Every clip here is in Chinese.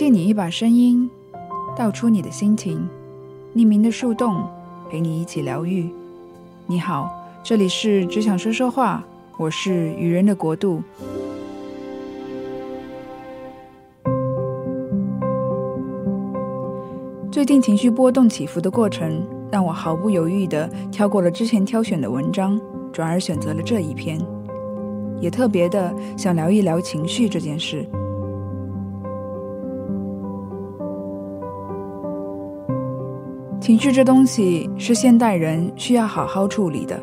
借你一把声音，道出你的心情，匿名的树洞陪你一起疗愈。你好，这里是只想说说话，我是愚人的国度。最近情绪波动起伏的过程，让我毫不犹豫的跳过了之前挑选的文章，转而选择了这一篇，也特别的想聊一聊情绪这件事。情绪这东西是现代人需要好好处理的，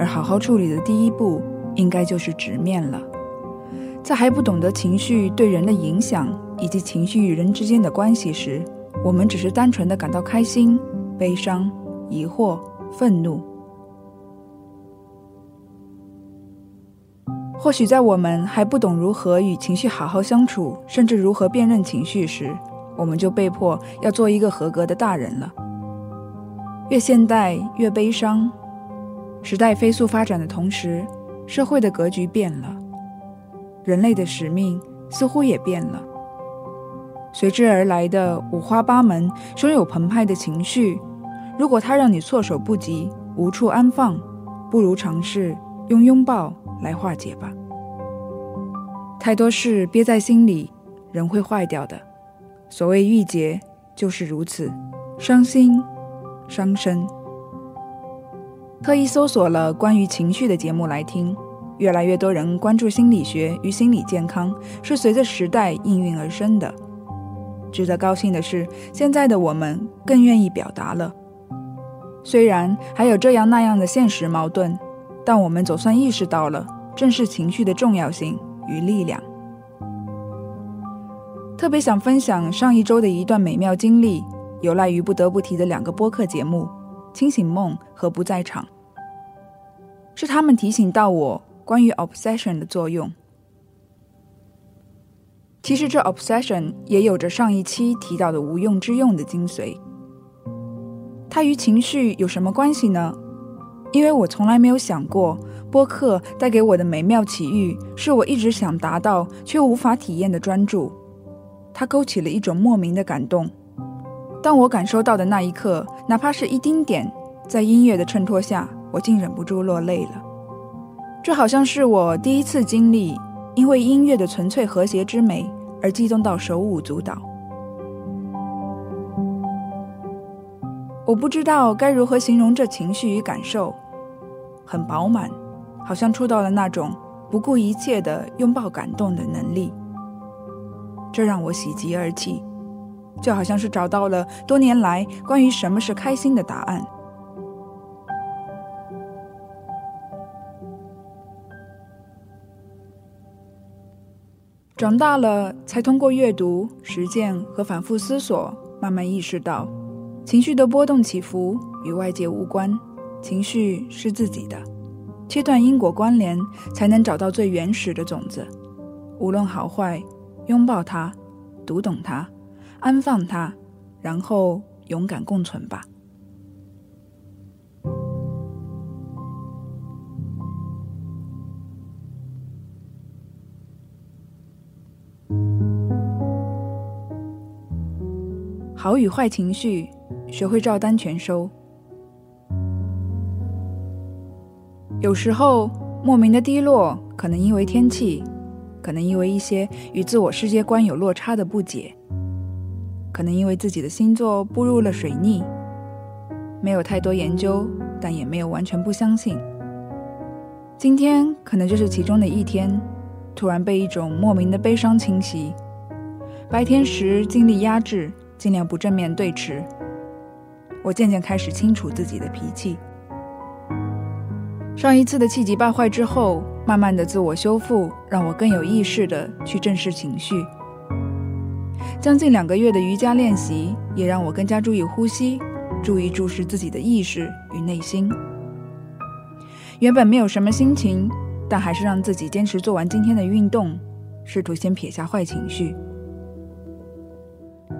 而好好处理的第一步，应该就是直面了。在还不懂得情绪对人的影响以及情绪与人之间的关系时，我们只是单纯的感到开心、悲伤、疑惑、愤怒。或许在我们还不懂如何与情绪好好相处，甚至如何辨认情绪时，我们就被迫要做一个合格的大人了。越现代越悲伤，时代飞速发展的同时，社会的格局变了，人类的使命似乎也变了。随之而来的五花八门、汹涌澎湃的情绪，如果它让你措手不及、无处安放，不如尝试用拥抱来化解吧。太多事憋在心里，人会坏掉的。所谓郁结，就是如此，伤心。伤身。特意搜索了关于情绪的节目来听，越来越多人关注心理学与心理健康，是随着时代应运而生的。值得高兴的是，现在的我们更愿意表达了。虽然还有这样那样的现实矛盾，但我们总算意识到了正视情绪的重要性与力量。特别想分享上一周的一段美妙经历。有赖于不得不提的两个播客节目《清醒梦》和《不在场》，是他们提醒到我关于 obsession 的作用。其实这 obsession 也有着上一期提到的无用之用的精髓。它与情绪有什么关系呢？因为我从来没有想过，播客带给我的美妙奇遇，是我一直想达到却无法体验的专注。它勾起了一种莫名的感动。当我感受到的那一刻，哪怕是一丁点，在音乐的衬托下，我竟忍不住落泪了。这好像是我第一次经历因为音乐的纯粹和谐之美而激动到手舞足蹈。我不知道该如何形容这情绪与感受，很饱满，好像触到了那种不顾一切的拥抱感动的能力。这让我喜极而泣。就好像是找到了多年来关于什么是开心的答案。长大了，才通过阅读、实践和反复思索，慢慢意识到，情绪的波动起伏与外界无关，情绪是自己的。切断因果关联，才能找到最原始的种子。无论好坏，拥抱它，读懂它。安放它，然后勇敢共存吧。好与坏情绪，学会照单全收。有时候莫名的低落，可能因为天气，可能因为一些与自我世界观有落差的不解。可能因为自己的星座步入了水逆，没有太多研究，但也没有完全不相信。今天可能就是其中的一天，突然被一种莫名的悲伤侵袭。白天时尽力压制，尽量不正面对持。我渐渐开始清楚自己的脾气。上一次的气急败坏之后，慢慢的自我修复，让我更有意识的去正视情绪。将近两个月的瑜伽练习，也让我更加注意呼吸，注意注视自己的意识与内心。原本没有什么心情，但还是让自己坚持做完今天的运动，试图先撇下坏情绪。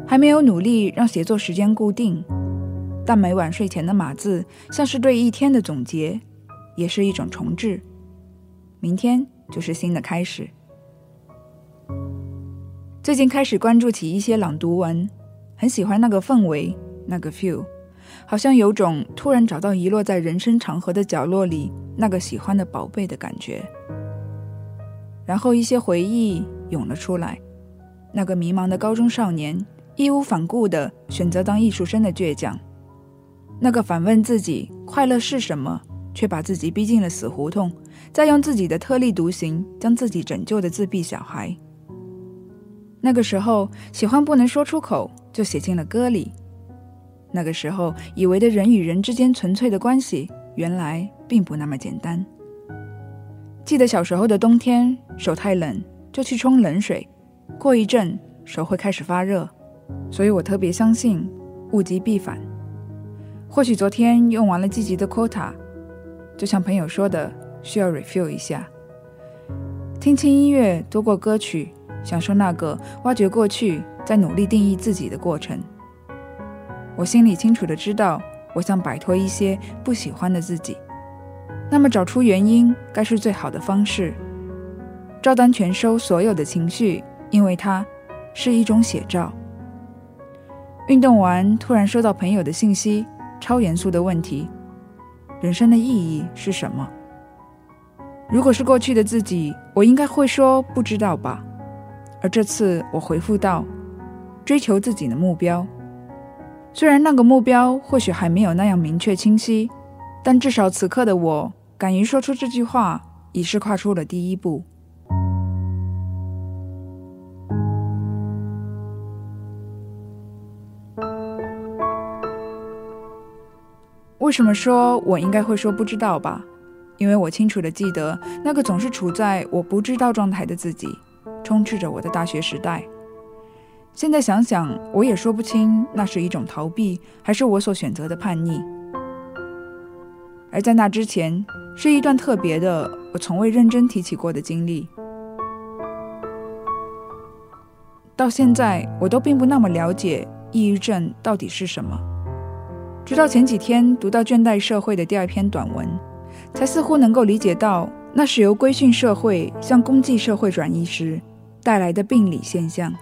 还没有努力让写作时间固定，但每晚睡前的码字，像是对一天的总结，也是一种重置。明天就是新的开始。最近开始关注起一些朗读文，很喜欢那个氛围，那个 feel，好像有种突然找到遗落在人生长河的角落里那个喜欢的宝贝的感觉。然后一些回忆涌了出来，那个迷茫的高中少年，义无反顾地选择当艺术生的倔强，那个反问自己快乐是什么，却把自己逼进了死胡同，再用自己的特立独行将自己拯救的自闭小孩。那个时候喜欢不能说出口，就写进了歌里。那个时候以为的人与人之间纯粹的关系，原来并不那么简单。记得小时候的冬天，手太冷就去冲冷水，过一阵手会开始发热，所以我特别相信物极必反。或许昨天用完了积极的 quota，就像朋友说的，需要 refill 一下。听轻音乐多过歌曲，享受那个挖掘过去，在努力定义自己的过程。我心里清楚的知道，我想摆脱一些不喜欢的自己。那么找出原因，该是最好的方式。照单全收所有的情绪，因为它是一种写照。运动完，突然收到朋友的信息，超严肃的问题：人生的意义是什么？如果是过去的自己，我应该会说不知道吧。而这次我回复道：追求自己的目标。虽然那个目标或许还没有那样明确清晰，但至少此刻的我。敢于说出这句话，已是跨出了第一步。为什么说我应该会说不知道吧？因为我清楚的记得，那个总是处在我不知道状态的自己，充斥着我的大学时代。现在想想，我也说不清，那是一种逃避，还是我所选择的叛逆。而在那之前。是一段特别的，我从未认真提起过的经历。到现在，我都并不那么了解抑郁症到底是什么。直到前几天读到《倦怠社会》的第二篇短文，才似乎能够理解到，那是由规训社会向公济社会转移时带来的病理现象。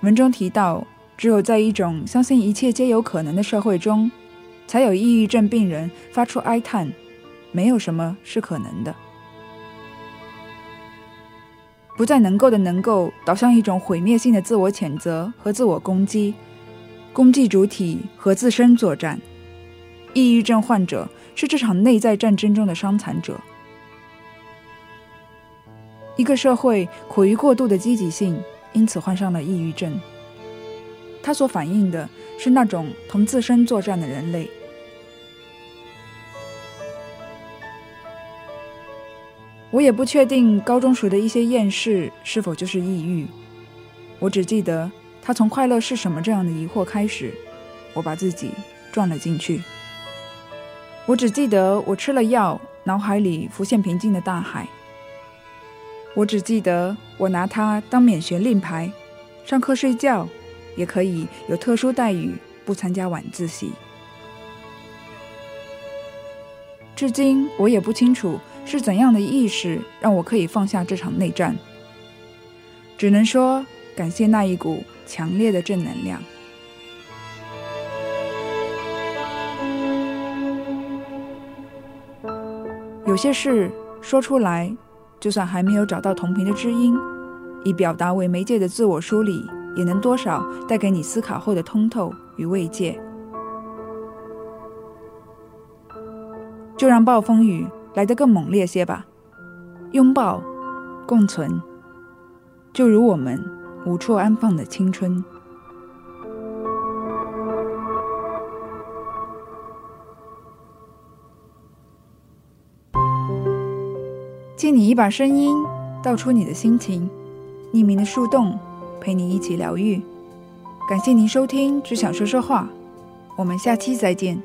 文中提到，只有在一种相信一切皆有可能的社会中，才有抑郁症病人发出哀叹。没有什么是可能的，不再能够的能够导向一种毁灭性的自我谴责和自我攻击，攻击主体和自身作战。抑郁症患者是这场内在战争中的伤残者。一个社会苦于过度的积极性，因此患上了抑郁症。它所反映的是那种同自身作战的人类。我也不确定高中时的一些厌世是否就是抑郁。我只记得他从“快乐是什么”这样的疑惑开始，我把自己撞了进去。我只记得我吃了药，脑海里浮现平静的大海。我只记得我拿它当免学令牌，上课睡觉也可以有特殊待遇，不参加晚自习。至今我也不清楚。是怎样的意识让我可以放下这场内战？只能说感谢那一股强烈的正能量。有些事说出来，就算还没有找到同频的知音，以表达为媒介的自我梳理，也能多少带给你思考后的通透与慰藉。就让暴风雨。来得更猛烈些吧，拥抱，共存，就如我们无处安放的青春。借你一把声音，道出你的心情，匿名的树洞，陪你一起疗愈。感谢您收听《只想说说话》，我们下期再见。